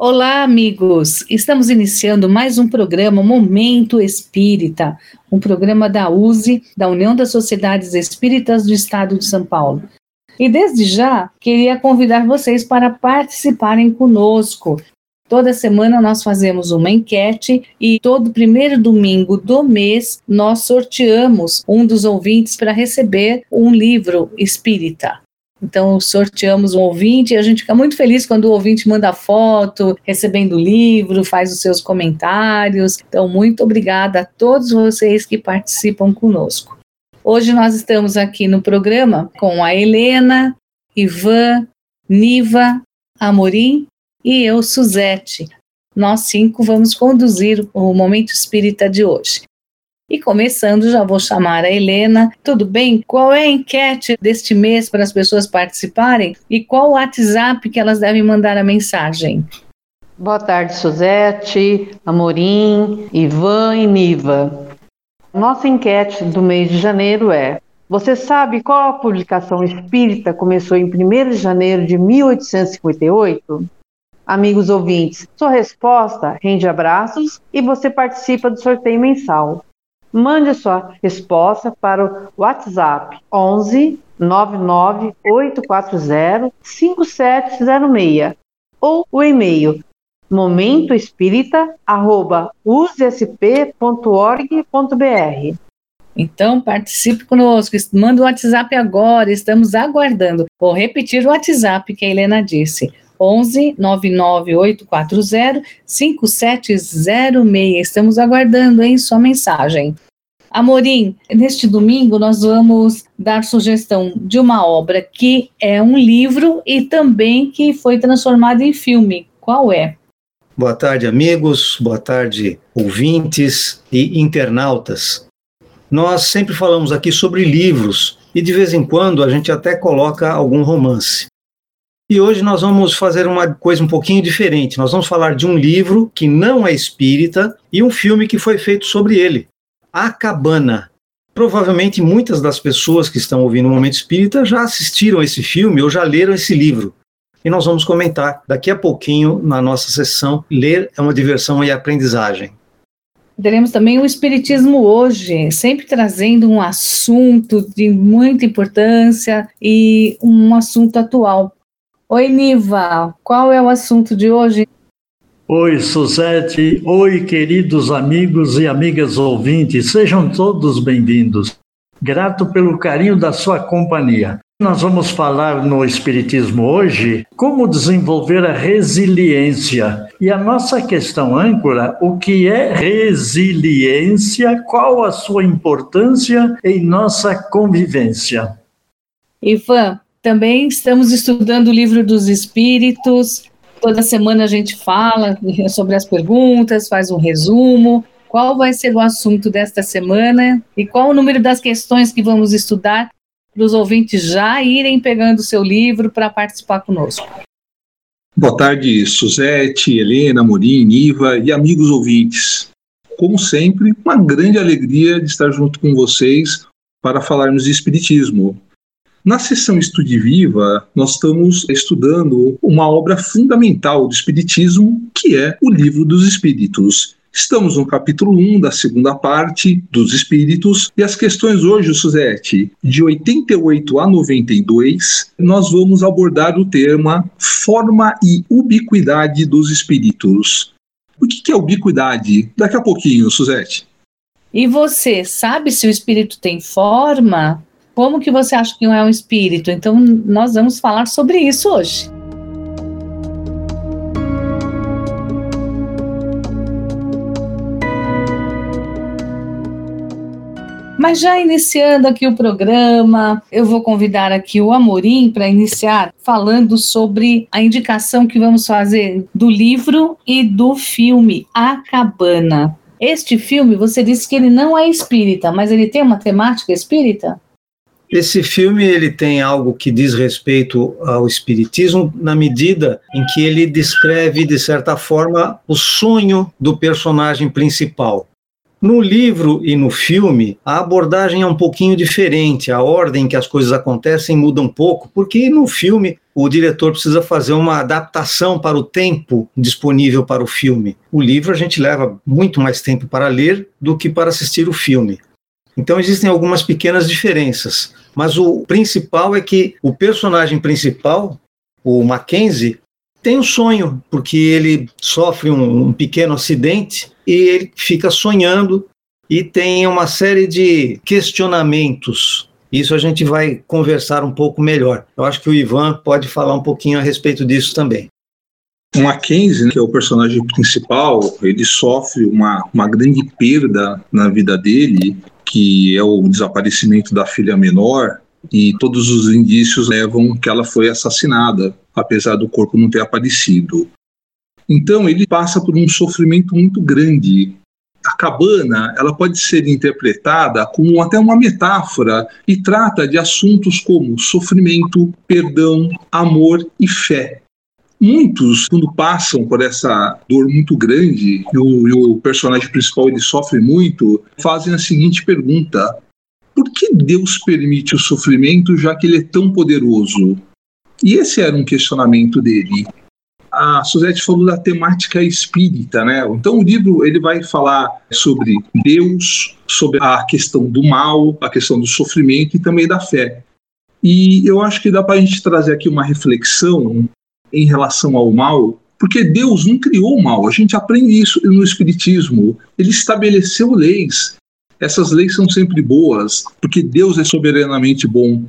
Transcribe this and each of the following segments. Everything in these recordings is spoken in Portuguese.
Olá, amigos! Estamos iniciando mais um programa Momento Espírita, um programa da USE, da União das Sociedades Espíritas do Estado de São Paulo. E desde já, queria convidar vocês para participarem conosco. Toda semana nós fazemos uma enquete e todo primeiro domingo do mês nós sorteamos um dos ouvintes para receber um livro espírita. Então, sorteamos um ouvinte e a gente fica muito feliz quando o ouvinte manda foto, recebendo o livro, faz os seus comentários. Então, muito obrigada a todos vocês que participam conosco. Hoje nós estamos aqui no programa com a Helena, Ivan, Niva, Amorim e eu, Suzete. Nós cinco vamos conduzir o Momento Espírita de hoje. E começando, já vou chamar a Helena. Tudo bem? Qual é a enquete deste mês para as pessoas participarem? E qual o WhatsApp que elas devem mandar a mensagem? Boa tarde, Suzete, Amorim, Ivan e Niva. Nossa enquete do mês de janeiro é: Você sabe qual a publicação espírita começou em 1 de janeiro de 1858? Amigos ouvintes, sua resposta rende abraços e você participa do sorteio mensal. Mande sua resposta para o WhatsApp 11 99 840 5706 ou o e-mail momentoespírita@usesp.org.br. Então participe conosco, manda o WhatsApp agora, estamos aguardando. Vou repetir o WhatsApp que a Helena disse. 11 99840 5706. Estamos aguardando, hein, sua mensagem. Amorim, neste domingo nós vamos dar sugestão de uma obra que é um livro e também que foi transformada em filme. Qual é? Boa tarde, amigos. Boa tarde, ouvintes e internautas. Nós sempre falamos aqui sobre livros e de vez em quando a gente até coloca algum romance. E hoje nós vamos fazer uma coisa um pouquinho diferente. Nós vamos falar de um livro que não é espírita e um filme que foi feito sobre ele, A Cabana. Provavelmente muitas das pessoas que estão ouvindo o Momento Espírita já assistiram esse filme ou já leram esse livro. E nós vamos comentar daqui a pouquinho na nossa sessão. Ler é uma diversão e aprendizagem. Teremos também o Espiritismo hoje, sempre trazendo um assunto de muita importância e um assunto atual. Oi, Niva, qual é o assunto de hoje? Oi, Suzete. Oi, queridos amigos e amigas ouvintes. Sejam todos bem-vindos. Grato pelo carinho da sua companhia. Nós vamos falar no Espiritismo hoje como desenvolver a resiliência. E a nossa questão âncora, o que é resiliência? Qual a sua importância em nossa convivência? Ivan, também estamos estudando o livro dos Espíritos. Toda semana a gente fala sobre as perguntas, faz um resumo. Qual vai ser o assunto desta semana e qual o número das questões que vamos estudar para os ouvintes já irem pegando o seu livro para participar conosco. Boa tarde, Suzete, Helena, Morim, Niva e amigos ouvintes. Como sempre, uma grande alegria de estar junto com vocês para falarmos de Espiritismo, na sessão Estude Viva, nós estamos estudando uma obra fundamental do Espiritismo, que é o Livro dos Espíritos. Estamos no capítulo 1 da segunda parte dos Espíritos e as questões hoje, Suzete, de 88 a 92, nós vamos abordar o tema forma e ubiquidade dos Espíritos. O que é ubiquidade? Daqui a pouquinho, Suzete. E você sabe se o espírito tem forma? Como que você acha que não é um espírito? Então, nós vamos falar sobre isso hoje. Mas já iniciando aqui o programa, eu vou convidar aqui o Amorim para iniciar falando sobre a indicação que vamos fazer do livro e do filme A Cabana. Este filme, você disse que ele não é espírita, mas ele tem uma temática espírita? Esse filme ele tem algo que diz respeito ao espiritismo na medida em que ele descreve de certa forma o sonho do personagem principal. No livro e no filme, a abordagem é um pouquinho diferente, a ordem que as coisas acontecem muda um pouco, porque no filme o diretor precisa fazer uma adaptação para o tempo disponível para o filme. O livro a gente leva muito mais tempo para ler do que para assistir o filme. Então existem algumas pequenas diferenças, mas o principal é que o personagem principal, o Mackenzie, tem um sonho, porque ele sofre um, um pequeno acidente e ele fica sonhando e tem uma série de questionamentos. Isso a gente vai conversar um pouco melhor. Eu acho que o Ivan pode falar um pouquinho a respeito disso também. O Mackenzie, né, que é o personagem principal, ele sofre uma, uma grande perda na vida dele, que é o desaparecimento da filha menor, e todos os indícios levam que ela foi assassinada, apesar do corpo não ter aparecido. Então ele passa por um sofrimento muito grande. A cabana, ela pode ser interpretada como até uma metáfora e trata de assuntos como sofrimento, perdão, amor e fé. Muitos, quando passam por essa dor muito grande e o, e o personagem principal ele sofre muito, fazem a seguinte pergunta: por que Deus permite o sofrimento já que ele é tão poderoso? E esse era um questionamento dele. A Suzette falou da temática espírita, né? Então o livro ele vai falar sobre Deus, sobre a questão do mal, a questão do sofrimento e também da fé. E eu acho que dá para a gente trazer aqui uma reflexão em relação ao mal, porque Deus não criou o mal. A gente aprende isso no Espiritismo. Ele estabeleceu leis essas leis são sempre boas, porque Deus é soberanamente bom.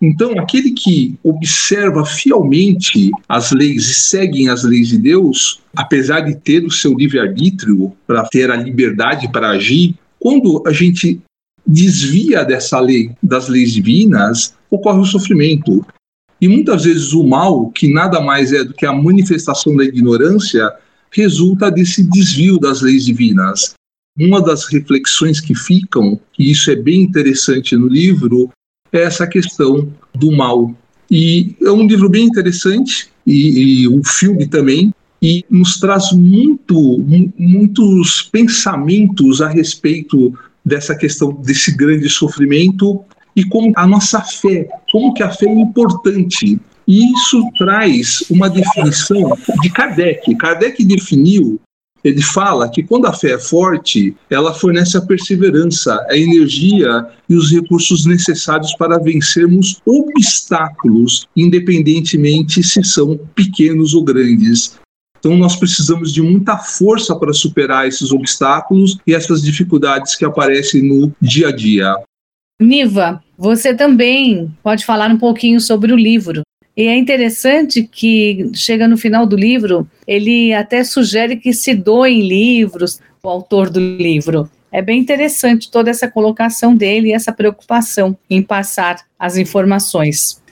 Então, aquele que observa fielmente as leis e segue as leis de Deus, apesar de ter o seu livre-arbítrio para ter a liberdade para agir, quando a gente desvia dessa lei, das leis divinas, ocorre o sofrimento. E muitas vezes o mal, que nada mais é do que a manifestação da ignorância, resulta desse desvio das leis divinas. Uma das reflexões que ficam, e isso é bem interessante no livro, é essa questão do mal. E é um livro bem interessante, e, e o filme também, e nos traz muito, muitos pensamentos a respeito dessa questão desse grande sofrimento e como a nossa fé, como que a fé é importante. E isso traz uma definição de Kardec. Kardec definiu ele fala que quando a fé é forte, ela fornece a perseverança, a energia e os recursos necessários para vencermos obstáculos, independentemente se são pequenos ou grandes. Então, nós precisamos de muita força para superar esses obstáculos e essas dificuldades que aparecem no dia a dia. Niva, você também pode falar um pouquinho sobre o livro. E é interessante que chega no final do livro, ele até sugere que se doem livros, o autor do livro. É bem interessante toda essa colocação dele e essa preocupação em passar as informações.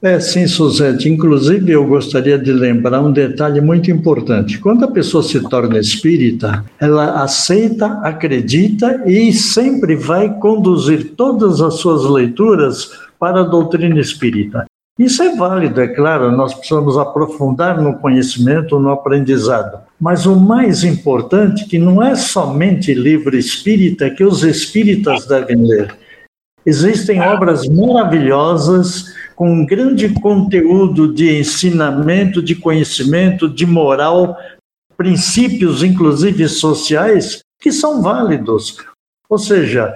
É, sim, Suzete. Inclusive, eu gostaria de lembrar um detalhe muito importante. Quando a pessoa se torna espírita, ela aceita, acredita e sempre vai conduzir todas as suas leituras para a doutrina espírita. Isso é válido, é claro, nós precisamos aprofundar no conhecimento, no aprendizado. Mas o mais importante que não é somente livro espírita que os espíritas devem ler. Existem obras maravilhosas com grande conteúdo de ensinamento, de conhecimento, de moral, princípios inclusive sociais que são válidos. Ou seja,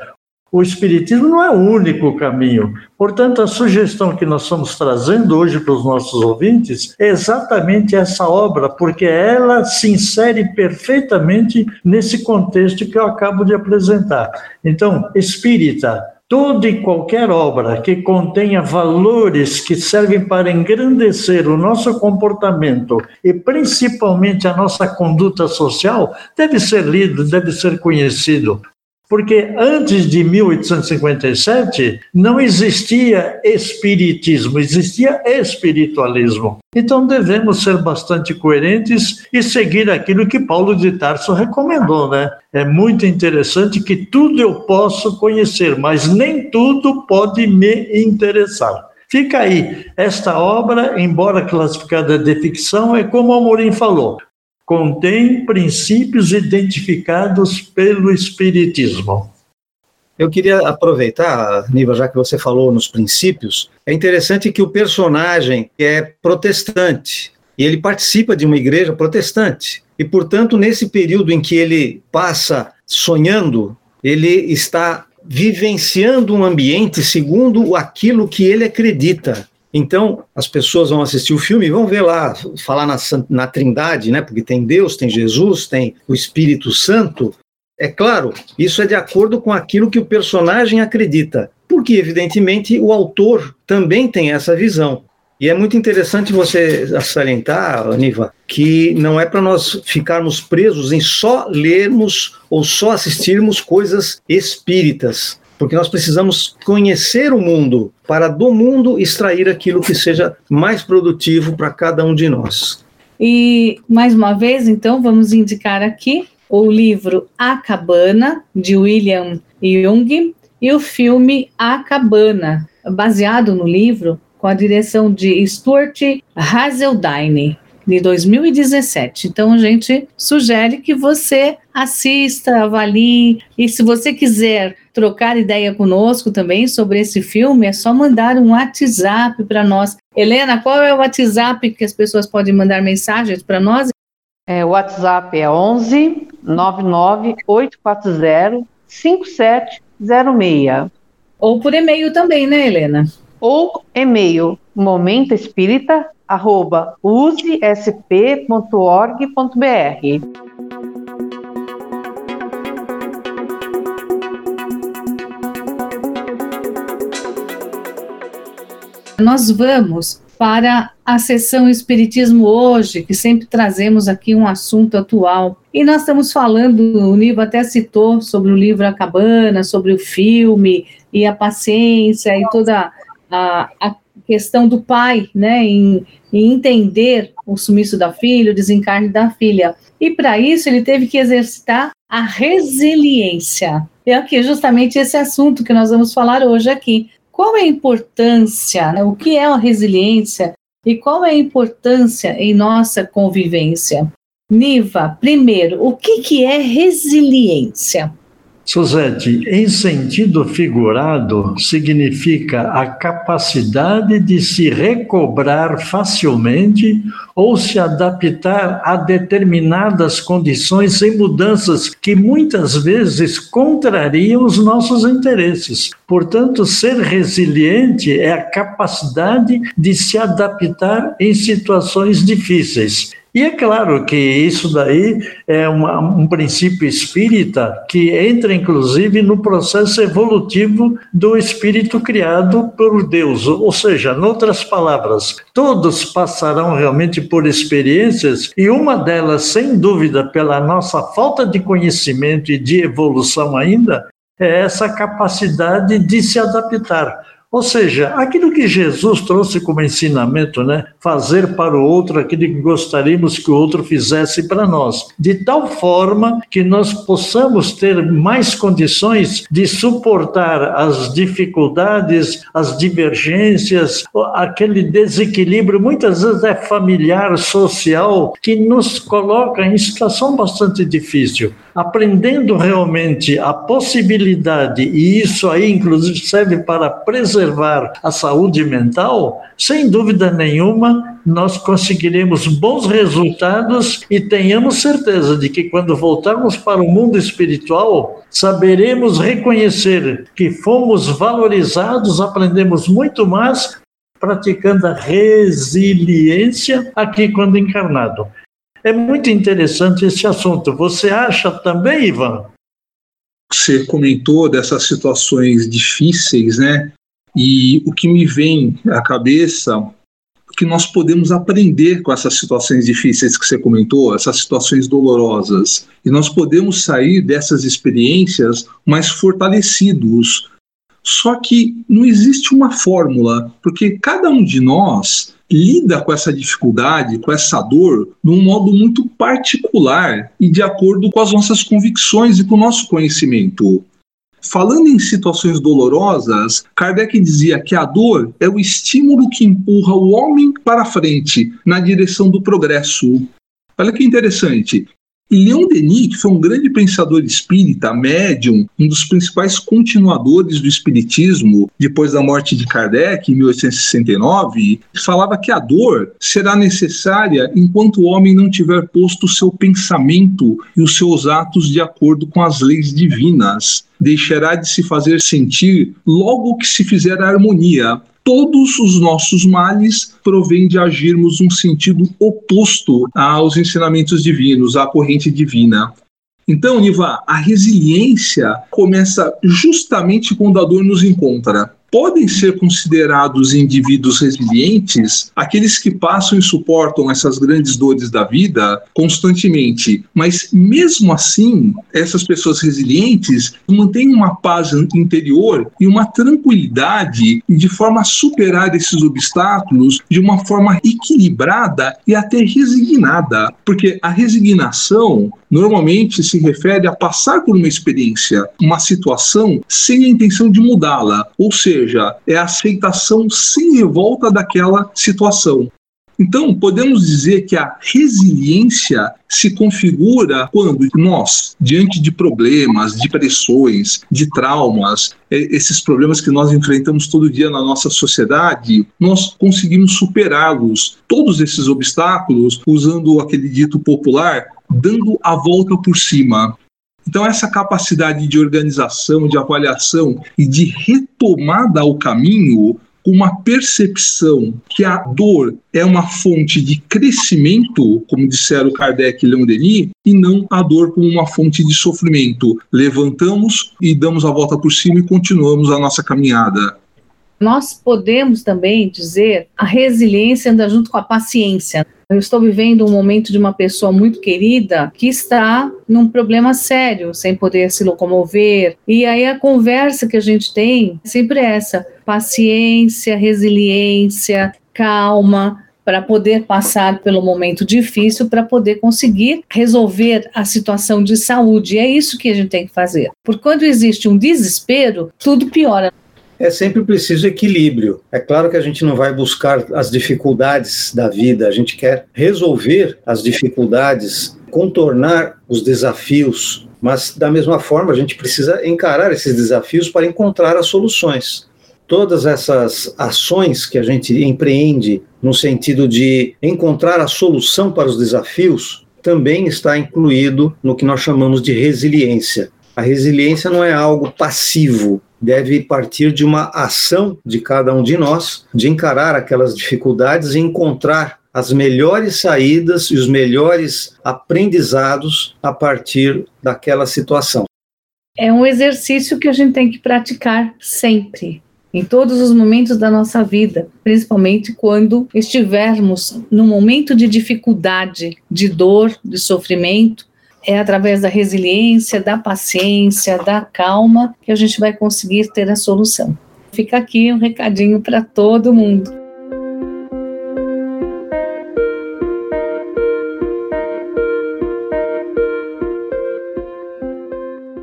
o Espiritismo não é o único caminho. Portanto, a sugestão que nós estamos trazendo hoje para os nossos ouvintes é exatamente essa obra, porque ela se insere perfeitamente nesse contexto que eu acabo de apresentar. Então, espírita, toda e qualquer obra que contenha valores que servem para engrandecer o nosso comportamento e principalmente a nossa conduta social deve ser lido, deve ser conhecido porque antes de 1857 não existia espiritismo, existia espiritualismo. Então devemos ser bastante coerentes e seguir aquilo que Paulo de Tarso recomendou, né? É muito interessante que tudo eu posso conhecer, mas nem tudo pode me interessar. Fica aí, esta obra, embora classificada de ficção, é como o Amorim falou, contém princípios identificados pelo Espiritismo. Eu queria aproveitar, Niva, já que você falou nos princípios, é interessante que o personagem é protestante e ele participa de uma igreja protestante. E, portanto, nesse período em que ele passa sonhando, ele está vivenciando um ambiente segundo aquilo que ele acredita. Então, as pessoas vão assistir o filme e vão ver lá, falar na, na Trindade, né? Porque tem Deus, tem Jesus, tem o Espírito Santo. É claro, isso é de acordo com aquilo que o personagem acredita, porque, evidentemente, o autor também tem essa visão. E é muito interessante você salientar, Aniva, que não é para nós ficarmos presos em só lermos ou só assistirmos coisas espíritas, porque nós precisamos conhecer o mundo para do mundo extrair aquilo que seja mais produtivo para cada um de nós. E mais uma vez, então, vamos indicar aqui o livro A Cabana de William Jung e o filme A Cabana, baseado no livro com a direção de Stuart Hazeldine, de 2017. Então, a gente sugere que você assista, avalie, e se você quiser trocar ideia conosco também sobre esse filme, é só mandar um WhatsApp para nós. Helena, qual é o WhatsApp que as pessoas podem mandar mensagens para nós? É, o WhatsApp é 11 99 840 5706. Ou por e-mail também, né, Helena? Ou e-mail momentoespírita@usesp.org.br. Nós vamos para a sessão Espiritismo hoje, que sempre trazemos aqui um assunto atual. E nós estamos falando, o Nivo até citou sobre o livro A Cabana, sobre o filme e a paciência e toda a, a questão do pai, né, em, em, entender o sumiço da filha, o desencarne da filha. E para isso ele teve que exercitar a resiliência. É aqui justamente esse assunto que nós vamos falar hoje aqui. Qual é a importância, né, o que é a resiliência e qual é a importância em nossa convivência? Niva, primeiro, o que, que é resiliência? Suzete, em sentido figurado, significa a capacidade de se recobrar facilmente ou se adaptar a determinadas condições e mudanças que muitas vezes contrariam os nossos interesses. Portanto, ser resiliente é a capacidade de se adaptar em situações difíceis. E é claro que isso daí é uma, um princípio espírita que entra, inclusive, no processo evolutivo do espírito criado por Deus. Ou seja, em outras palavras, todos passarão realmente por experiências e uma delas, sem dúvida, pela nossa falta de conhecimento e de evolução ainda, é essa capacidade de se adaptar. Ou seja, aquilo que Jesus trouxe como ensinamento, né? Fazer para o outro aquilo que gostaríamos que o outro fizesse para nós, de tal forma que nós possamos ter mais condições de suportar as dificuldades, as divergências, aquele desequilíbrio, muitas vezes é familiar, social, que nos coloca em situação bastante difícil aprendendo realmente a possibilidade, e isso aí inclusive serve para preservar a saúde mental, sem dúvida nenhuma, nós conseguiremos bons resultados e tenhamos certeza de que quando voltarmos para o mundo espiritual, saberemos reconhecer que fomos valorizados, aprendemos muito mais praticando a resiliência aqui quando encarnado. É muito interessante esse assunto. Você acha também, Ivan? Você comentou dessas situações difíceis, né? E o que me vem à cabeça é que nós podemos aprender com essas situações difíceis que você comentou, essas situações dolorosas. E nós podemos sair dessas experiências mais fortalecidos. Só que não existe uma fórmula, porque cada um de nós lida com essa dificuldade, com essa dor, de um modo muito particular e de acordo com as nossas convicções e com o nosso conhecimento. Falando em situações dolorosas, Kardec dizia que a dor é o estímulo que empurra o homem para frente, na direção do progresso. Olha que interessante. Leon Denis, que foi um grande pensador espírita, médium, um dos principais continuadores do espiritismo depois da morte de Kardec, em 1869, falava que a dor será necessária enquanto o homem não tiver posto o seu pensamento e os seus atos de acordo com as leis divinas. Deixará de se fazer sentir logo que se fizer a harmonia, todos os nossos males provêm de agirmos um sentido oposto aos ensinamentos divinos, à corrente divina. Então, Niva, a resiliência começa justamente quando a dor nos encontra podem ser considerados indivíduos resilientes? Aqueles que passam e suportam essas grandes dores da vida constantemente. Mas mesmo assim, essas pessoas resilientes mantêm uma paz interior e uma tranquilidade de forma a superar esses obstáculos de uma forma equilibrada e até resignada, porque a resignação normalmente se refere a passar por uma experiência, uma situação sem a intenção de mudá-la, ou seja, é a aceitação sem revolta daquela situação. Então, podemos dizer que a resiliência se configura quando nós, diante de problemas, de pressões, de traumas, é, esses problemas que nós enfrentamos todo dia na nossa sociedade, nós conseguimos superá-los, todos esses obstáculos, usando aquele dito popular, dando a volta por cima. Então, essa capacidade de organização, de avaliação e de retomada ao caminho, com uma percepção que a dor é uma fonte de crescimento, como disseram Kardec e Leon Denis, e não a dor como uma fonte de sofrimento. Levantamos e damos a volta por cima e continuamos a nossa caminhada. Nós podemos também dizer a resiliência anda junto com a paciência. Eu estou vivendo um momento de uma pessoa muito querida que está num problema sério, sem poder se locomover. E aí a conversa que a gente tem sempre é essa: paciência, resiliência, calma, para poder passar pelo momento difícil, para poder conseguir resolver a situação de saúde. E é isso que a gente tem que fazer. Porque quando existe um desespero, tudo piora é sempre preciso equilíbrio. É claro que a gente não vai buscar as dificuldades da vida, a gente quer resolver as dificuldades, contornar os desafios, mas da mesma forma a gente precisa encarar esses desafios para encontrar as soluções. Todas essas ações que a gente empreende no sentido de encontrar a solução para os desafios também está incluído no que nós chamamos de resiliência. A resiliência não é algo passivo, deve partir de uma ação de cada um de nós, de encarar aquelas dificuldades e encontrar as melhores saídas e os melhores aprendizados a partir daquela situação. É um exercício que a gente tem que praticar sempre, em todos os momentos da nossa vida, principalmente quando estivermos num momento de dificuldade, de dor, de sofrimento, é através da resiliência, da paciência, da calma que a gente vai conseguir ter a solução. Fica aqui um recadinho para todo mundo.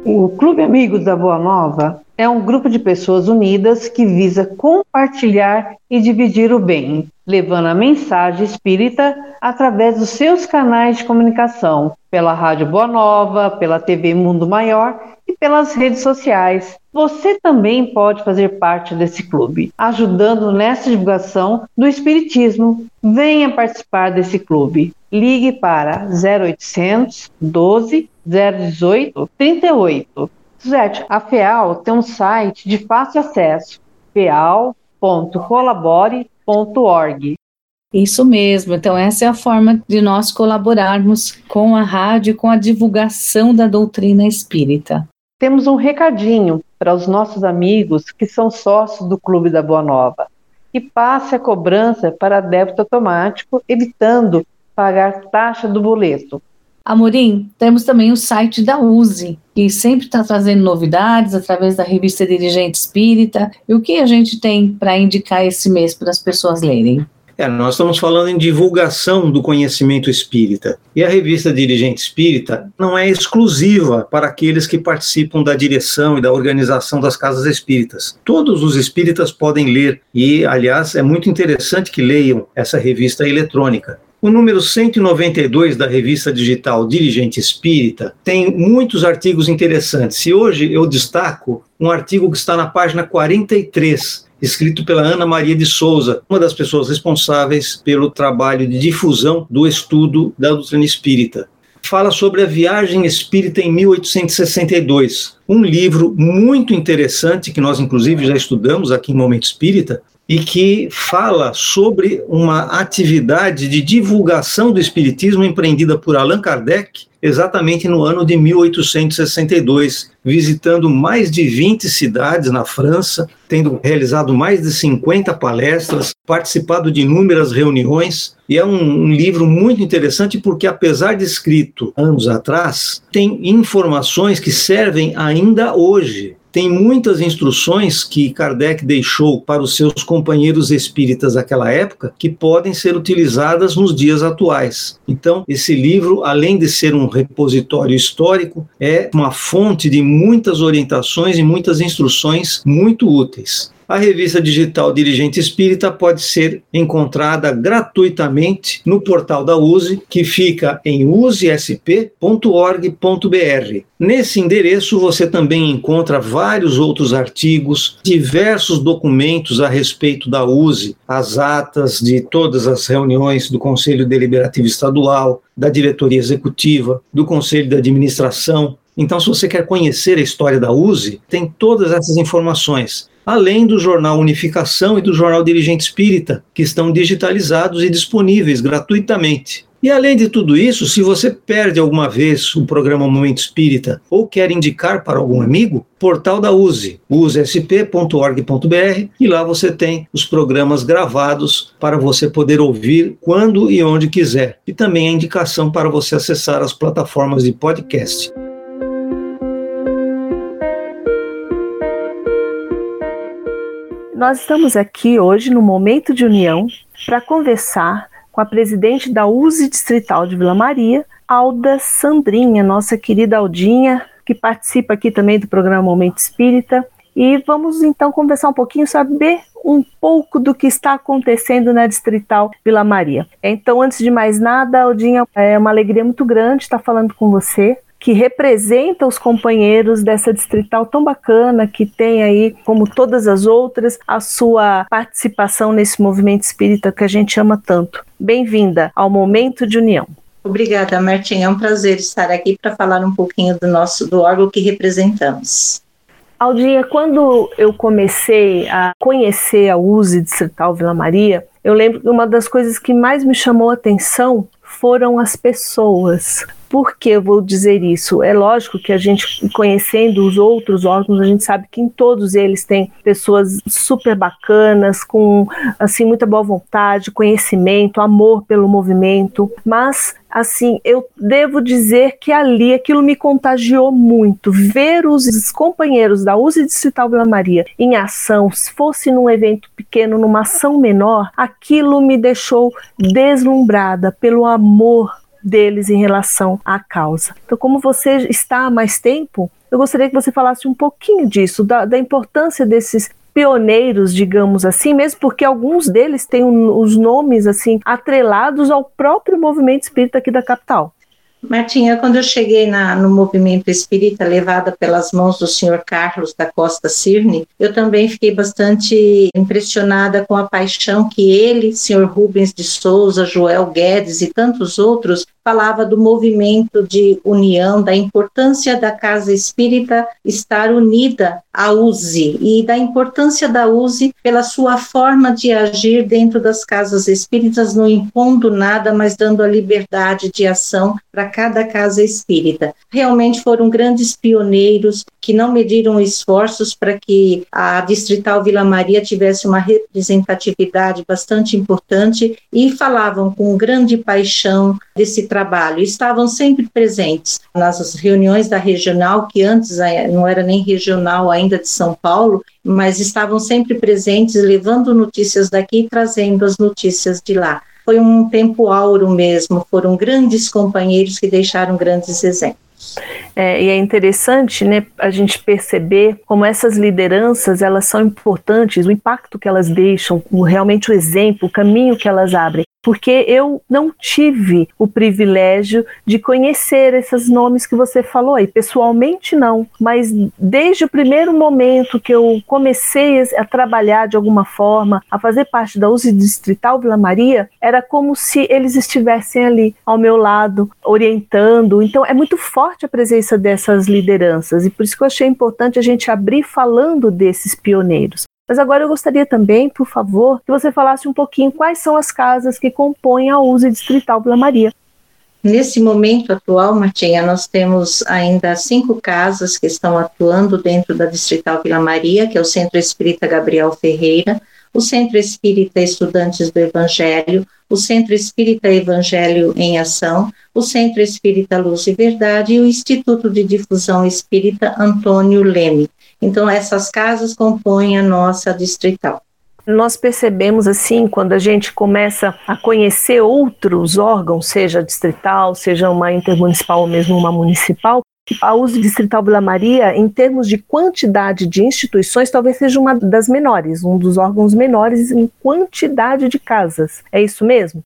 O Clube Amigos da Boa Nova é um grupo de pessoas unidas que visa compartilhar e dividir o bem, levando a mensagem espírita através dos seus canais de comunicação, pela Rádio Boa Nova, pela TV Mundo Maior e pelas redes sociais. Você também pode fazer parte desse clube, ajudando nessa divulgação do Espiritismo. Venha participar desse clube. Ligue para 0800 12 018 38. Suzete, a FEAL tem um site de fácil acesso, Isso mesmo. Então, essa é a forma de nós colaborarmos com a rádio, com a divulgação da doutrina espírita. Temos um recadinho para os nossos amigos que são sócios do Clube da Boa Nova. Que passe a cobrança para débito automático, evitando pagar taxa do boleto. Amorim, temos também o site da USE, que sempre está trazendo novidades através da revista Dirigente Espírita. E o que a gente tem para indicar esse mês para as pessoas lerem? É, nós estamos falando em divulgação do conhecimento espírita. E a revista Dirigente Espírita não é exclusiva para aqueles que participam da direção e da organização das casas espíritas. Todos os espíritas podem ler, e, aliás, é muito interessante que leiam essa revista eletrônica. O número 192 da revista digital Dirigente Espírita tem muitos artigos interessantes. E hoje eu destaco um artigo que está na página 43, escrito pela Ana Maria de Souza, uma das pessoas responsáveis pelo trabalho de difusão do estudo da doutrina espírita. Fala sobre a viagem espírita em 1862, um livro muito interessante que nós, inclusive, já estudamos aqui em Momento Espírita, e que fala sobre uma atividade de divulgação do Espiritismo empreendida por Allan Kardec exatamente no ano de 1862, visitando mais de 20 cidades na França, tendo realizado mais de 50 palestras, participado de inúmeras reuniões. E é um, um livro muito interessante porque, apesar de escrito anos atrás, tem informações que servem ainda hoje tem muitas instruções que Kardec deixou para os seus companheiros espíritas daquela época que podem ser utilizadas nos dias atuais. Então, esse livro, além de ser um repositório histórico, é uma fonte de muitas orientações e muitas instruções muito úteis. A revista digital Dirigente Espírita pode ser encontrada gratuitamente no portal da USE, que fica em usesp.org.br. Nesse endereço você também encontra vários outros artigos, diversos documentos a respeito da USE, as atas de todas as reuniões do Conselho Deliberativo Estadual, da diretoria executiva, do Conselho de Administração. Então, se você quer conhecer a história da USE, tem todas essas informações além do jornal Unificação e do jornal Dirigente Espírita, que estão digitalizados e disponíveis gratuitamente. E além de tudo isso, se você perde alguma vez o programa Momento Espírita ou quer indicar para algum amigo, portal da USE, usesp.org.br, e lá você tem os programas gravados para você poder ouvir quando e onde quiser. E também a indicação para você acessar as plataformas de podcast. Nós estamos aqui hoje no Momento de União para conversar com a presidente da USE Distrital de Vila Maria, Alda Sandrinha, nossa querida Aldinha, que participa aqui também do programa Momento Espírita. E vamos então conversar um pouquinho, saber um pouco do que está acontecendo na Distrital Vila Maria. Então, antes de mais nada, Aldinha, é uma alegria muito grande estar falando com você que representa os companheiros dessa distrital tão bacana, que tem aí, como todas as outras, a sua participação nesse movimento espírita que a gente ama tanto. Bem-vinda ao Momento de União. Obrigada, Martim. É um prazer estar aqui para falar um pouquinho do nosso do órgão que representamos. Aldinha, quando eu comecei a conhecer a USE Distrital Vila Maria, eu lembro que uma das coisas que mais me chamou a atenção foram as pessoas. Por que eu vou dizer isso? É lógico que a gente, conhecendo os outros órgãos, a gente sabe que em todos eles tem pessoas super bacanas, com assim muita boa vontade, conhecimento, amor pelo movimento, mas assim, eu devo dizer que ali aquilo me contagiou muito. Ver os companheiros da USE Distrital Vila Maria em ação, se fosse num evento pequeno, numa ação menor, aquilo me deixou deslumbrada pelo amor deles em relação à causa. Então, como você está há mais tempo, eu gostaria que você falasse um pouquinho disso, da, da importância desses pioneiros, digamos assim, mesmo porque alguns deles têm um, os nomes assim atrelados ao próprio movimento espírita aqui da capital. Martinha, quando eu cheguei na, no movimento espírita, levada pelas mãos do senhor Carlos da Costa Cirne, eu também fiquei bastante impressionada com a paixão que ele, senhor Rubens de Souza, Joel Guedes e tantos outros falava do movimento de união, da importância da casa espírita estar unida à USE e da importância da USE pela sua forma de agir dentro das casas espíritas, não impondo nada, mas dando a liberdade de ação para cada casa espírita. Realmente foram grandes pioneiros que não mediram esforços para que a Distrital Vila Maria tivesse uma representatividade bastante importante e falavam com grande paixão desse trabalho. Estavam sempre presentes nas reuniões da regional, que antes não era nem regional ainda de São Paulo, mas estavam sempre presentes, levando notícias daqui e trazendo as notícias de lá. Foi um tempo áureo mesmo, foram grandes companheiros que deixaram grandes exemplos. É, e é interessante, né, a gente perceber como essas lideranças elas são importantes, o impacto que elas deixam, realmente o exemplo, o caminho que elas abrem porque eu não tive o privilégio de conhecer esses nomes que você falou aí. Pessoalmente, não, mas desde o primeiro momento que eu comecei a trabalhar de alguma forma, a fazer parte da USE Distrital Vila Maria, era como se eles estivessem ali ao meu lado, orientando. Então, é muito forte a presença dessas lideranças e por isso que eu achei importante a gente abrir falando desses pioneiros. Mas agora eu gostaria também, por favor, que você falasse um pouquinho quais são as casas que compõem a USE Distrital Vila Maria. Nesse momento atual, Martinha, nós temos ainda cinco casas que estão atuando dentro da Distrital Vila Maria, que é o Centro Espírita Gabriel Ferreira, o Centro Espírita Estudantes do Evangelho, o Centro Espírita Evangelho em Ação, o Centro Espírita Luz e Verdade e o Instituto de Difusão Espírita Antônio Leme. Então, essas casas compõem a nossa distrital. Nós percebemos assim, quando a gente começa a conhecer outros órgãos, seja distrital, seja uma intermunicipal ou mesmo uma municipal, a USE Distrital Vila Maria, em termos de quantidade de instituições, talvez seja uma das menores, um dos órgãos menores em quantidade de casas. É isso mesmo?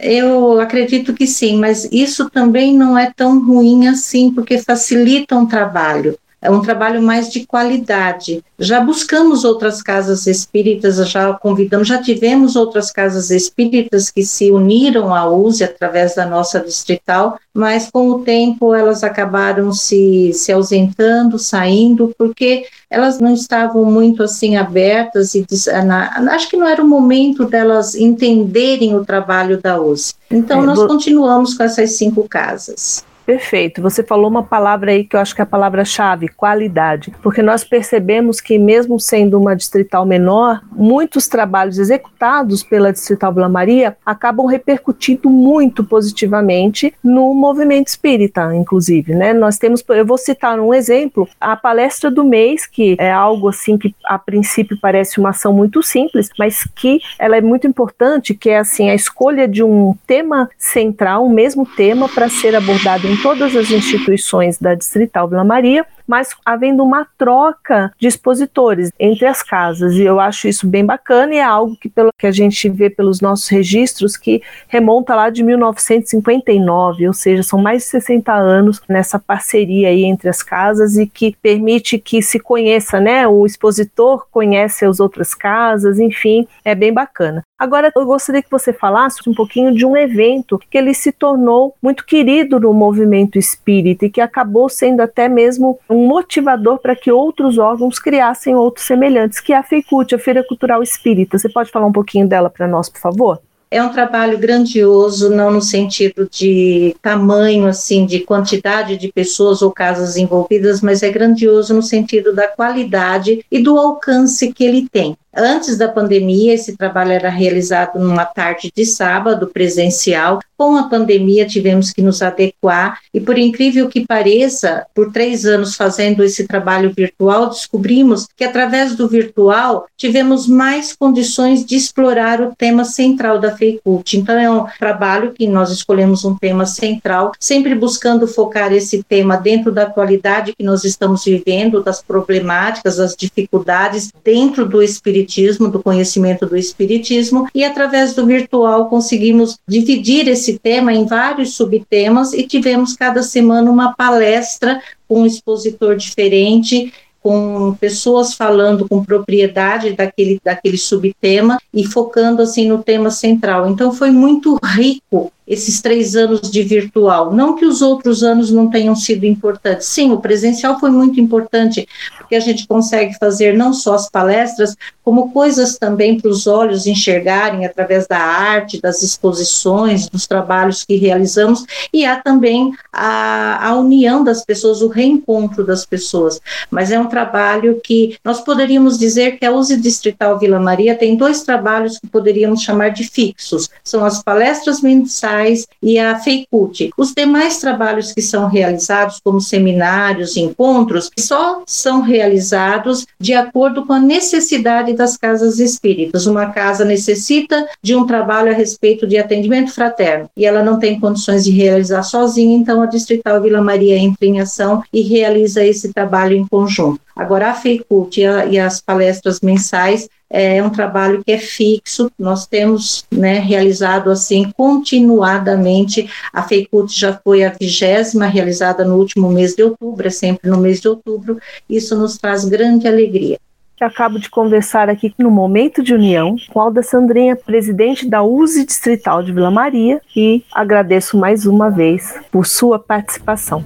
Eu acredito que sim, mas isso também não é tão ruim assim, porque facilita um trabalho é um trabalho mais de qualidade. Já buscamos outras casas espíritas, já convidamos, já tivemos outras casas espíritas que se uniram à USE através da nossa distrital, mas com o tempo elas acabaram se, se ausentando, saindo, porque elas não estavam muito assim abertas e na, acho que não era o momento delas entenderem o trabalho da USE. Então é, nós continuamos com essas cinco casas. Perfeito. Você falou uma palavra aí que eu acho que é a palavra-chave, qualidade. Porque nós percebemos que, mesmo sendo uma distrital menor, muitos trabalhos executados pela Distrital Vila Maria acabam repercutindo muito positivamente no movimento espírita, inclusive. Né? Nós temos, eu vou citar um exemplo, a palestra do mês, que é algo assim que a princípio parece uma ação muito simples, mas que ela é muito importante, que é assim a escolha de um tema central, um mesmo tema para ser abordado em todas as instituições da Distrital Vila Maria, mas havendo uma troca de expositores entre as casas. E eu acho isso bem bacana e é algo que, pelo que a gente vê pelos nossos registros, que remonta lá de 1959, ou seja, são mais de 60 anos nessa parceria aí entre as casas e que permite que se conheça, né? O expositor conhece as outras casas, enfim, é bem bacana. Agora, eu gostaria que você falasse um pouquinho de um evento que ele se tornou muito querido no movimento espírita e que acabou sendo até mesmo um motivador para que outros órgãos criassem outros semelhantes, que é a FEICUT, a Feira Cultural Espírita. Você pode falar um pouquinho dela para nós, por favor? É um trabalho grandioso, não no sentido de tamanho, assim, de quantidade de pessoas ou casas envolvidas, mas é grandioso no sentido da qualidade e do alcance que ele tem. Antes da pandemia, esse trabalho era realizado numa tarde de sábado presencial. Com a pandemia, tivemos que nos adequar e, por incrível que pareça, por três anos fazendo esse trabalho virtual, descobrimos que, através do virtual, tivemos mais condições de explorar o tema central da FEICULT. Então, é um trabalho que nós escolhemos um tema central, sempre buscando focar esse tema dentro da atualidade que nós estamos vivendo, das problemáticas, das dificuldades dentro do espírito espiritismo, do conhecimento do espiritismo, e através do virtual conseguimos dividir esse tema em vários subtemas e tivemos cada semana uma palestra com um expositor diferente com pessoas falando com propriedade daquele, daquele subtema e focando assim no tema central. Então foi muito rico esses três anos de virtual. Não que os outros anos não tenham sido importantes. Sim, o presencial foi muito importante, porque a gente consegue fazer não só as palestras, como coisas também para os olhos enxergarem através da arte, das exposições, dos trabalhos que realizamos, e há também a, a união das pessoas, o reencontro das pessoas. Mas é um trabalho que nós poderíamos dizer que a USE Distrital Vila Maria tem dois trabalhos que poderíamos chamar de fixos: são as palestras mensais e a FEICUT. Os demais trabalhos que são realizados, como seminários, encontros, só são realizados de acordo com a necessidade das casas espíritas. Uma casa necessita de um trabalho a respeito de atendimento fraterno e ela não tem condições de realizar sozinha, então a Distrital Vila Maria entra em ação e realiza esse trabalho em conjunto. Agora, a FEICUT e, e as palestras mensais é um trabalho que é fixo, nós temos né, realizado assim continuadamente, a FEICUT já foi a vigésima realizada no último mês de outubro, é sempre no mês de outubro, isso nos traz grande alegria. Acabo de conversar aqui no Momento de União com Alda Sandrinha, presidente da USE Distrital de Vila Maria, e agradeço mais uma vez por sua participação.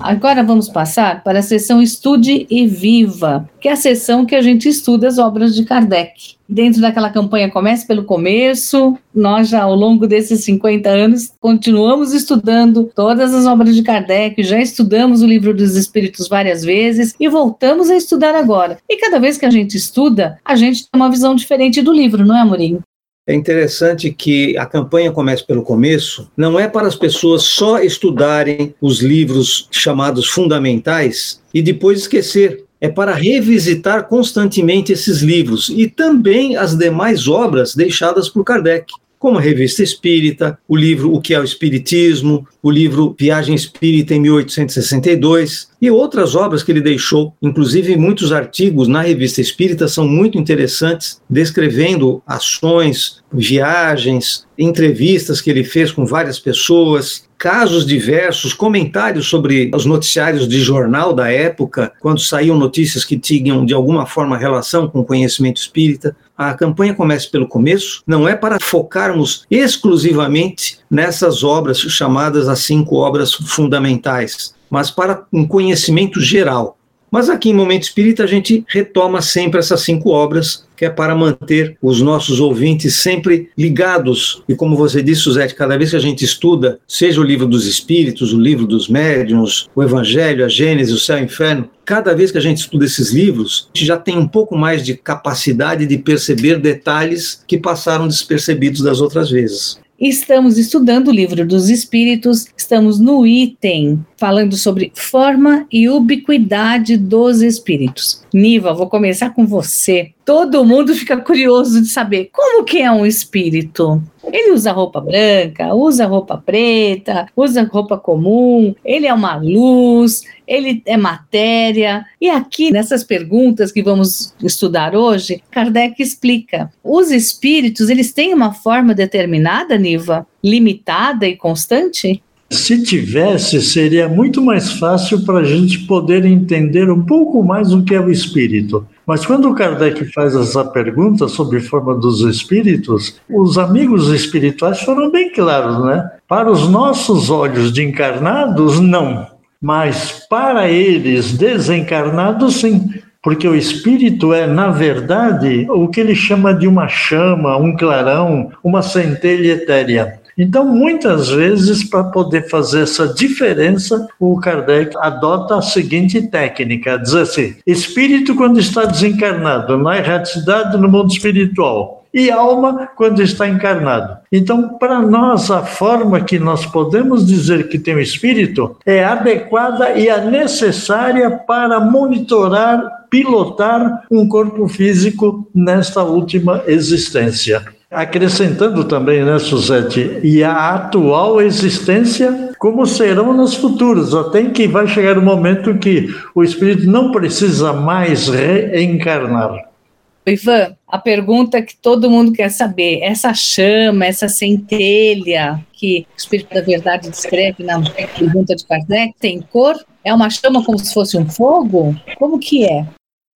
Agora vamos passar para a sessão Estude e Viva, que é a sessão que a gente estuda as obras de Kardec. Dentro daquela campanha Comece pelo Começo, nós já ao longo desses 50 anos continuamos estudando todas as obras de Kardec, já estudamos o Livro dos Espíritos várias vezes e voltamos a estudar agora. E cada vez que a gente estuda, a gente tem uma visão diferente do livro, não é, Amorim? É interessante que a campanha comece pelo começo, não é para as pessoas só estudarem os livros chamados fundamentais e depois esquecer. É para revisitar constantemente esses livros e também as demais obras deixadas por Kardec como a Revista Espírita, o livro O que é o Espiritismo, o livro Viagem Espírita em 1862 e outras obras que ele deixou, inclusive muitos artigos na Revista Espírita são muito interessantes, descrevendo ações, viagens, entrevistas que ele fez com várias pessoas, casos diversos, comentários sobre os noticiários de jornal da época, quando saíam notícias que tinham de alguma forma relação com o conhecimento espírita. A campanha começa pelo começo, não é para focarmos exclusivamente nessas obras chamadas as cinco obras fundamentais, mas para um conhecimento geral. Mas aqui em Momento Espírita a gente retoma sempre essas cinco obras, que é para manter os nossos ouvintes sempre ligados. E como você disse, Suzete, cada vez que a gente estuda, seja o livro dos Espíritos, o livro dos Médiuns, o Evangelho, a Gênesis, o Céu e o Inferno, cada vez que a gente estuda esses livros, a gente já tem um pouco mais de capacidade de perceber detalhes que passaram despercebidos das outras vezes. Estamos estudando o livro dos Espíritos, estamos no item falando sobre forma e ubiquidade dos espíritos. Niva, vou começar com você. Todo mundo fica curioso de saber como que é um espírito. Ele usa roupa branca, usa roupa preta, usa roupa comum, ele é uma luz, ele é matéria. E aqui, nessas perguntas que vamos estudar hoje, Kardec explica. Os espíritos, eles têm uma forma determinada, Niva? Limitada e constante? Se tivesse, seria muito mais fácil para a gente poder entender um pouco mais o que é o espírito. Mas quando Kardec faz essa pergunta sobre forma dos espíritos, os amigos espirituais foram bem claros, né? Para os nossos olhos de encarnados, não. Mas para eles desencarnados, sim. Porque o espírito é, na verdade, o que ele chama de uma chama, um clarão, uma centelha etérea. Então, muitas vezes, para poder fazer essa diferença, o Kardec adota a seguinte técnica: diz assim, espírito quando está desencarnado, na erraticidade no mundo espiritual, e alma quando está encarnado. Então, para nós, a forma que nós podemos dizer que tem o espírito é adequada e a necessária para monitorar, pilotar um corpo físico nesta última existência. Acrescentando também, né, Suzete, e a atual existência, como serão nas futuras, até que vai chegar o momento que o espírito não precisa mais reencarnar. Ivan, a pergunta que todo mundo quer saber, essa chama, essa centelha que o Espírito da Verdade descreve na pergunta de Kardec, tem cor? É uma chama como se fosse um fogo? Como que é?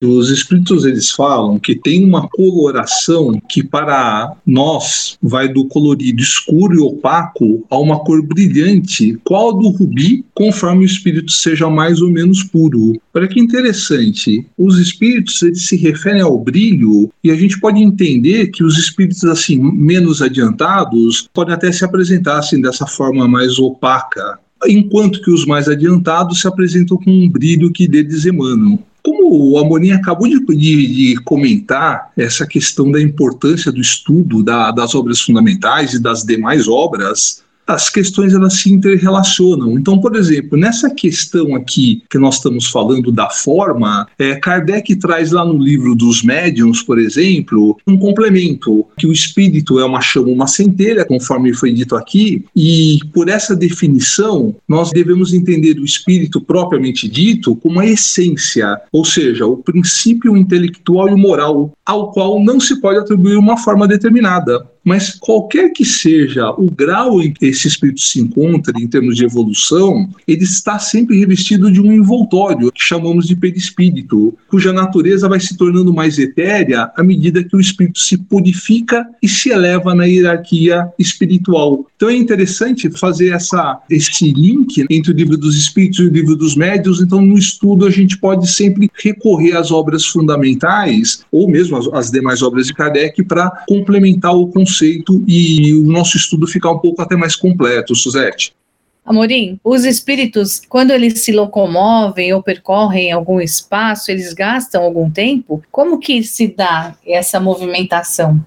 Os espíritos eles falam que tem uma coloração que para nós vai do colorido escuro e opaco a uma cor brilhante, qual do rubi, conforme o espírito seja mais ou menos puro. Olha que interessante, os espíritos eles se referem ao brilho e a gente pode entender que os espíritos assim menos adiantados podem até se apresentar assim dessa forma mais opaca, enquanto que os mais adiantados se apresentam com um brilho que deles emanam. Como o Amorim acabou de, de, de, comentar essa questão da importância do estudo da, das obras fundamentais e das demais obras, as questões elas se interrelacionam. Então, por exemplo, nessa questão aqui que nós estamos falando da forma, é, Kardec traz lá no livro dos médiuns, por exemplo, um complemento, que o espírito é uma chama, uma centelha, conforme foi dito aqui, e por essa definição, nós devemos entender o espírito propriamente dito como a essência, ou seja, o princípio intelectual e moral, ao qual não se pode atribuir uma forma determinada. Mas qualquer que seja o grau em que esse espírito se encontra em termos de evolução, ele está sempre revestido de um envoltório que chamamos de perispírito, cuja natureza vai se tornando mais etérea à medida que o espírito se purifica e se eleva na hierarquia espiritual. Então é interessante fazer essa, esse link entre o livro dos espíritos e o livro dos médios. Então, no estudo, a gente pode sempre recorrer às obras fundamentais, ou mesmo as, as demais obras de Kardec, para complementar o conceito e o nosso estudo ficar um pouco até mais completo, Suzete. Amorim, os espíritos, quando eles se locomovem ou percorrem algum espaço, eles gastam algum tempo? Como que se dá essa movimentação?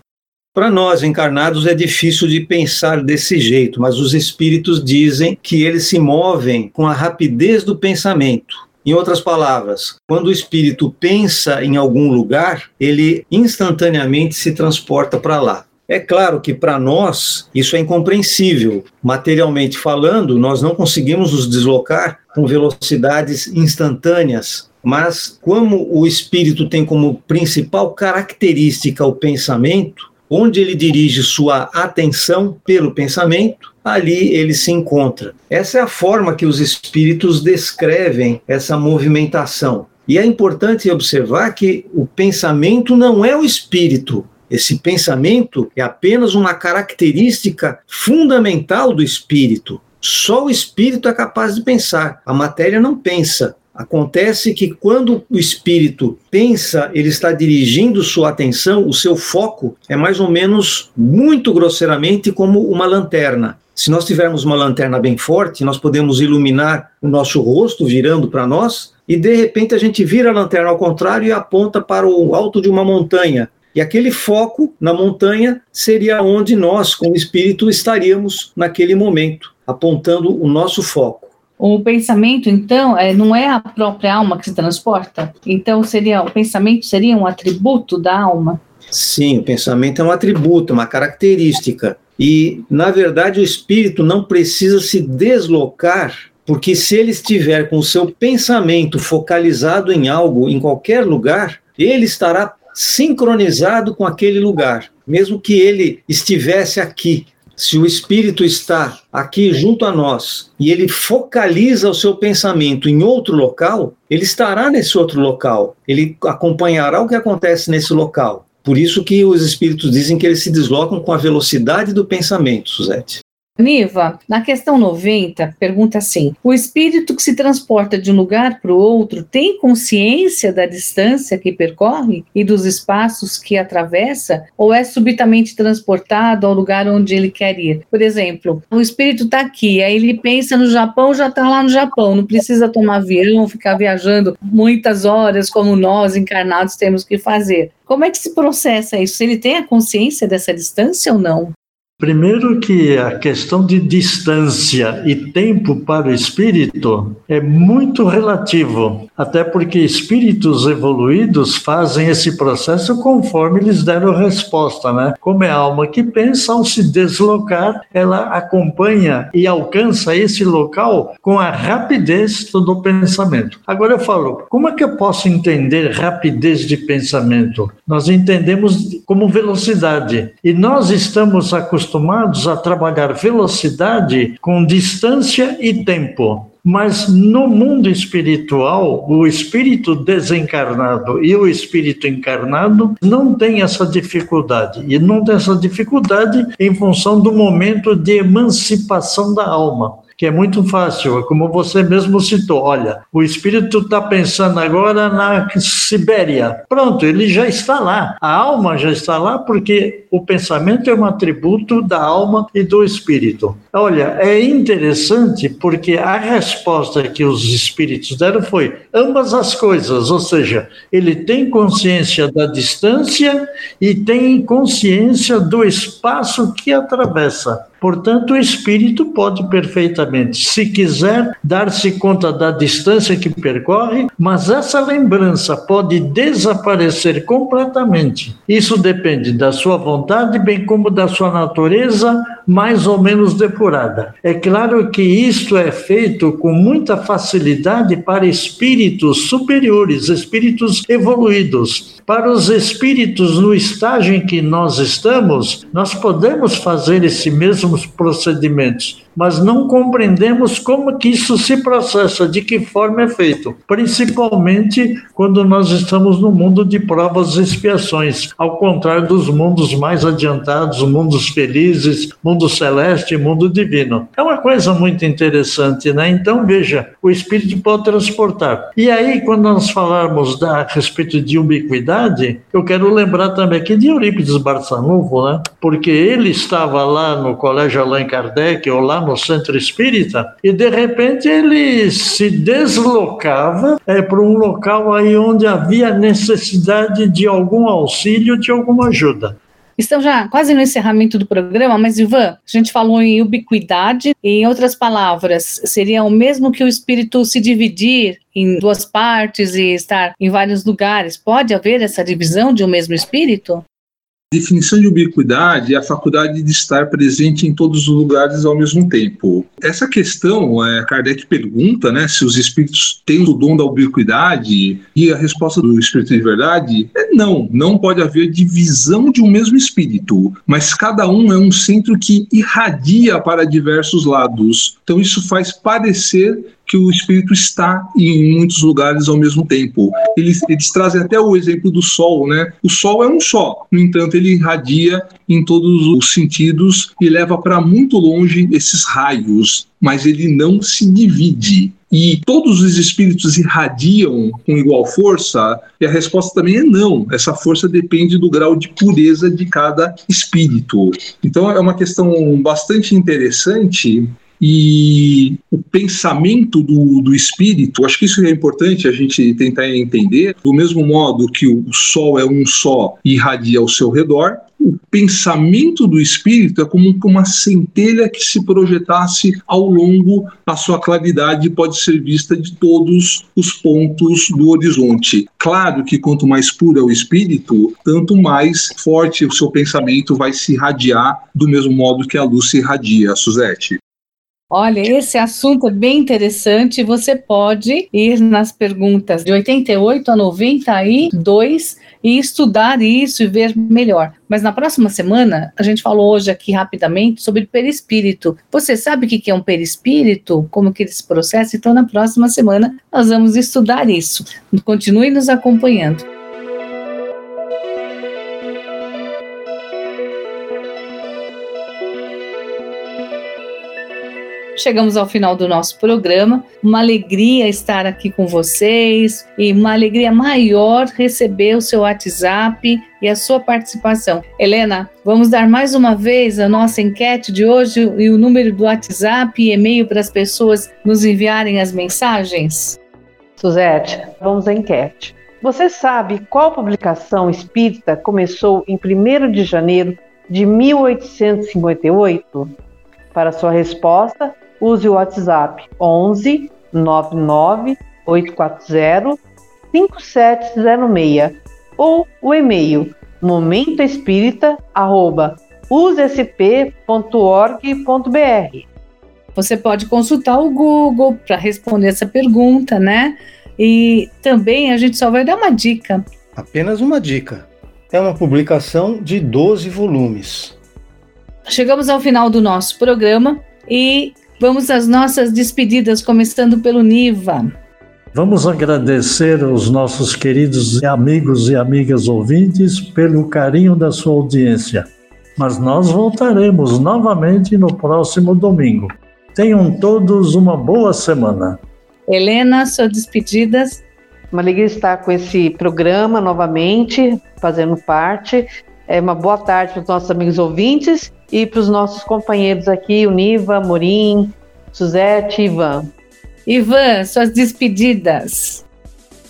Para nós encarnados é difícil de pensar desse jeito, mas os espíritos dizem que eles se movem com a rapidez do pensamento. Em outras palavras, quando o espírito pensa em algum lugar, ele instantaneamente se transporta para lá. É claro que para nós isso é incompreensível. Materialmente falando, nós não conseguimos nos deslocar com velocidades instantâneas. Mas, como o espírito tem como principal característica o pensamento, onde ele dirige sua atenção pelo pensamento, ali ele se encontra. Essa é a forma que os espíritos descrevem essa movimentação. E é importante observar que o pensamento não é o espírito, esse pensamento é apenas uma característica fundamental do espírito. Só o espírito é capaz de pensar, a matéria não pensa. Acontece que quando o espírito pensa, ele está dirigindo sua atenção, o seu foco é mais ou menos, muito grosseiramente, como uma lanterna. Se nós tivermos uma lanterna bem forte, nós podemos iluminar o nosso rosto virando para nós, e de repente a gente vira a lanterna ao contrário e aponta para o alto de uma montanha. E aquele foco na montanha seria onde nós, como espírito, estaríamos naquele momento, apontando o nosso foco. O pensamento, então, é, não é a própria alma que se transporta? Então, seria o pensamento seria um atributo da alma? Sim, o pensamento é um atributo, uma característica. E, na verdade, o espírito não precisa se deslocar, porque se ele estiver com o seu pensamento focalizado em algo, em qualquer lugar, ele estará sincronizado com aquele lugar, mesmo que ele estivesse aqui. Se o espírito está aqui junto a nós e ele focaliza o seu pensamento em outro local, ele estará nesse outro local, ele acompanhará o que acontece nesse local. Por isso que os espíritos dizem que eles se deslocam com a velocidade do pensamento, Suzette. Niva, na questão 90, pergunta assim: o espírito que se transporta de um lugar para o outro tem consciência da distância que percorre e dos espaços que atravessa, ou é subitamente transportado ao lugar onde ele quer ir? Por exemplo, o espírito está aqui, aí ele pensa no Japão, já está lá no Japão, não precisa tomar avião, ficar viajando muitas horas, como nós encarnados temos que fazer. Como é que se processa isso? Ele tem a consciência dessa distância ou não? Primeiro que a questão de distância e tempo para o espírito é muito relativo, até porque espíritos evoluídos fazem esse processo conforme eles deram resposta, né? Como é a alma que pensa, ao se deslocar, ela acompanha e alcança esse local com a rapidez do pensamento. Agora eu falo, como é que eu posso entender rapidez de pensamento? Nós entendemos como velocidade e nós estamos acostumados acostumados a trabalhar velocidade com distância e tempo. Mas no mundo espiritual, o espírito desencarnado e o espírito encarnado não tem essa dificuldade. E não tem essa dificuldade em função do momento de emancipação da alma. Que é muito fácil, como você mesmo citou. Olha, o espírito está pensando agora na Sibéria. Pronto, ele já está lá. A alma já está lá porque o pensamento é um atributo da alma e do espírito. Olha, é interessante porque a resposta que os espíritos deram foi ambas as coisas, ou seja, ele tem consciência da distância e tem consciência do espaço que atravessa. Portanto, o espírito pode perfeitamente, se quiser, dar-se conta da distância que percorre, mas essa lembrança pode desaparecer completamente. Isso depende da sua vontade, bem como da sua natureza mais ou menos depurada. É claro que isto é feito com muita facilidade para espíritos superiores, espíritos evoluídos. Para os espíritos no estágio em que nós estamos, nós podemos fazer esse mesmo procedimentos mas não compreendemos como que isso se processa, de que forma é feito, principalmente quando nós estamos no mundo de provas e expiações, ao contrário dos mundos mais adiantados, mundos felizes, mundo celeste, mundo divino. É uma coisa muito interessante, né? Então, veja, o espírito pode transportar. E aí, quando nós falarmos da, a respeito de ubiquidade, eu quero lembrar também aqui de Eurípides Barçanufo, né? Porque ele estava lá no Colégio Allan Kardec, ou lá no centro espírita, e de repente ele se deslocava é, para um local aí onde havia necessidade de algum auxílio, de alguma ajuda. Estamos já quase no encerramento do programa, mas Ivan, a gente falou em ubiquidade, em outras palavras, seria o mesmo que o espírito se dividir em duas partes e estar em vários lugares. Pode haver essa divisão de um mesmo espírito? Definição de ubiquidade é a faculdade de estar presente em todos os lugares ao mesmo tempo. Essa questão, é, Kardec pergunta né, se os espíritos têm o dom da ubiquidade, e a resposta do espírito de verdade é não, não pode haver divisão de um mesmo espírito, mas cada um é um centro que irradia para diversos lados. Então isso faz parecer que o espírito está em muitos lugares ao mesmo tempo. Eles, eles trazem até o exemplo do sol, né? O sol é um só, no entanto, ele irradia em todos os sentidos e leva para muito longe esses raios, mas ele não se divide. E todos os espíritos irradiam com igual força? E a resposta também é não. Essa força depende do grau de pureza de cada espírito. Então é uma questão bastante interessante e o pensamento do, do espírito, acho que isso é importante a gente tentar entender, do mesmo modo que o Sol é um só e irradia ao seu redor, o pensamento do espírito é como uma centelha que se projetasse ao longo da sua claridade pode ser vista de todos os pontos do horizonte. Claro que quanto mais puro é o espírito, tanto mais forte o seu pensamento vai se irradiar do mesmo modo que a luz se irradia, Suzete. Olha, esse assunto é bem interessante. Você pode ir nas perguntas de 88 a 92 e estudar isso e ver melhor. Mas na próxima semana, a gente falou hoje aqui rapidamente sobre perispírito. Você sabe o que é um perispírito? Como que ele se processa? Então, na próxima semana, nós vamos estudar isso. Continue nos acompanhando. Chegamos ao final do nosso programa. Uma alegria estar aqui com vocês e uma alegria maior receber o seu WhatsApp e a sua participação. Helena, vamos dar mais uma vez a nossa enquete de hoje e o número do WhatsApp e e-mail para as pessoas nos enviarem as mensagens? Suzete, vamos à enquete. Você sabe qual publicação espírita começou em 1 de janeiro de 1858? Para sua resposta, use o WhatsApp 11 99 840 5706 ou o e-mail momentoespírita@usesp.org.br. Você pode consultar o Google para responder essa pergunta, né? E também a gente só vai dar uma dica. Apenas uma dica. É uma publicação de 12 volumes. Chegamos ao final do nosso programa e Vamos às nossas despedidas, começando pelo Niva. Vamos agradecer aos nossos queridos amigos e amigas ouvintes pelo carinho da sua audiência. Mas nós voltaremos novamente no próximo domingo. Tenham todos uma boa semana. Helena, suas despedidas. Uma alegria estar com esse programa novamente, fazendo parte. É uma boa tarde para os nossos amigos ouvintes e para os nossos companheiros aqui, o Niva, Morim, Suzete e Ivan. Ivan, suas despedidas.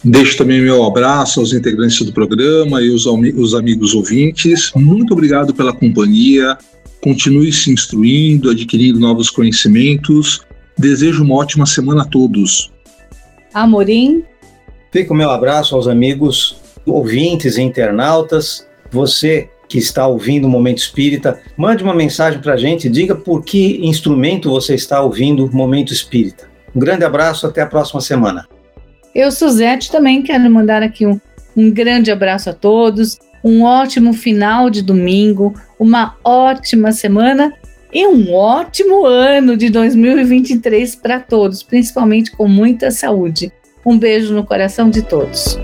Deixo também meu abraço aos integrantes do programa e os, os amigos ouvintes. Muito obrigado pela companhia. Continue se instruindo, adquirindo novos conhecimentos. Desejo uma ótima semana a todos. Amorim. Fica o meu abraço aos amigos ouvintes e internautas. Você que está ouvindo o Momento Espírita, mande uma mensagem para a gente, diga por que instrumento você está ouvindo o Momento Espírita. Um grande abraço, até a próxima semana. Eu, Suzete, também quero mandar aqui um, um grande abraço a todos, um ótimo final de domingo, uma ótima semana e um ótimo ano de 2023 para todos, principalmente com muita saúde. Um beijo no coração de todos.